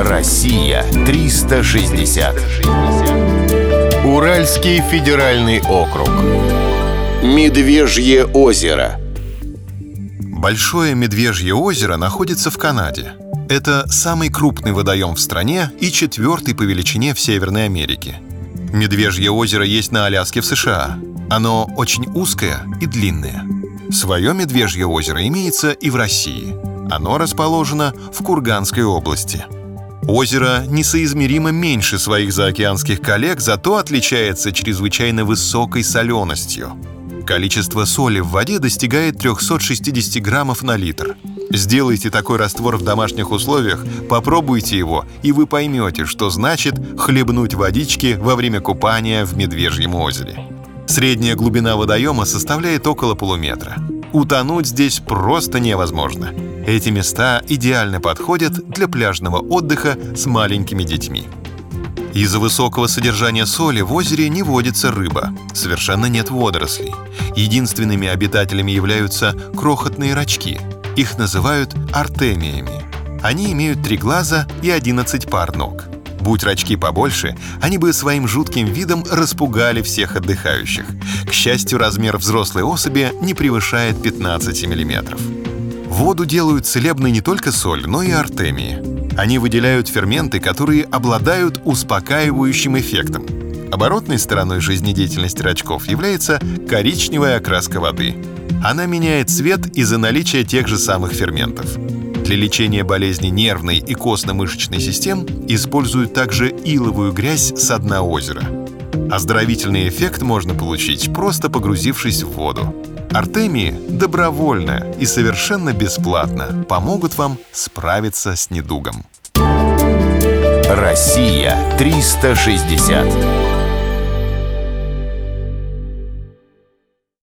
Россия 360. Уральский федеральный округ. Медвежье озеро. Большое Медвежье озеро находится в Канаде. Это самый крупный водоем в стране и четвертый по величине в Северной Америке. Медвежье озеро есть на Аляске в США. Оно очень узкое и длинное. Свое Медвежье озеро имеется и в России. Оно расположено в Курганской области. Озеро несоизмеримо меньше своих заокеанских коллег, зато отличается чрезвычайно высокой соленостью. Количество соли в воде достигает 360 граммов на литр. Сделайте такой раствор в домашних условиях, попробуйте его, и вы поймете, что значит хлебнуть водички во время купания в Медвежьем озере. Средняя глубина водоема составляет около полуметра. Утонуть здесь просто невозможно. Эти места идеально подходят для пляжного отдыха с маленькими детьми. Из-за высокого содержания соли в озере не водится рыба, совершенно нет водорослей. Единственными обитателями являются крохотные рачки. Их называют артемиями. Они имеют три глаза и 11 пар ног. Будь рачки побольше, они бы своим жутким видом распугали всех отдыхающих. К счастью, размер взрослой особи не превышает 15 миллиметров. Воду делают целебной не только соль, но и артемии. Они выделяют ферменты, которые обладают успокаивающим эффектом. Оборотной стороной жизнедеятельности рачков является коричневая окраска воды. Она меняет цвет из-за наличия тех же самых ферментов. Для лечения болезней нервной и костно-мышечной систем используют также иловую грязь с дна озера. Оздоровительный эффект можно получить, просто погрузившись в воду. Артемии добровольно и совершенно бесплатно помогут вам справиться с недугом. Россия 360.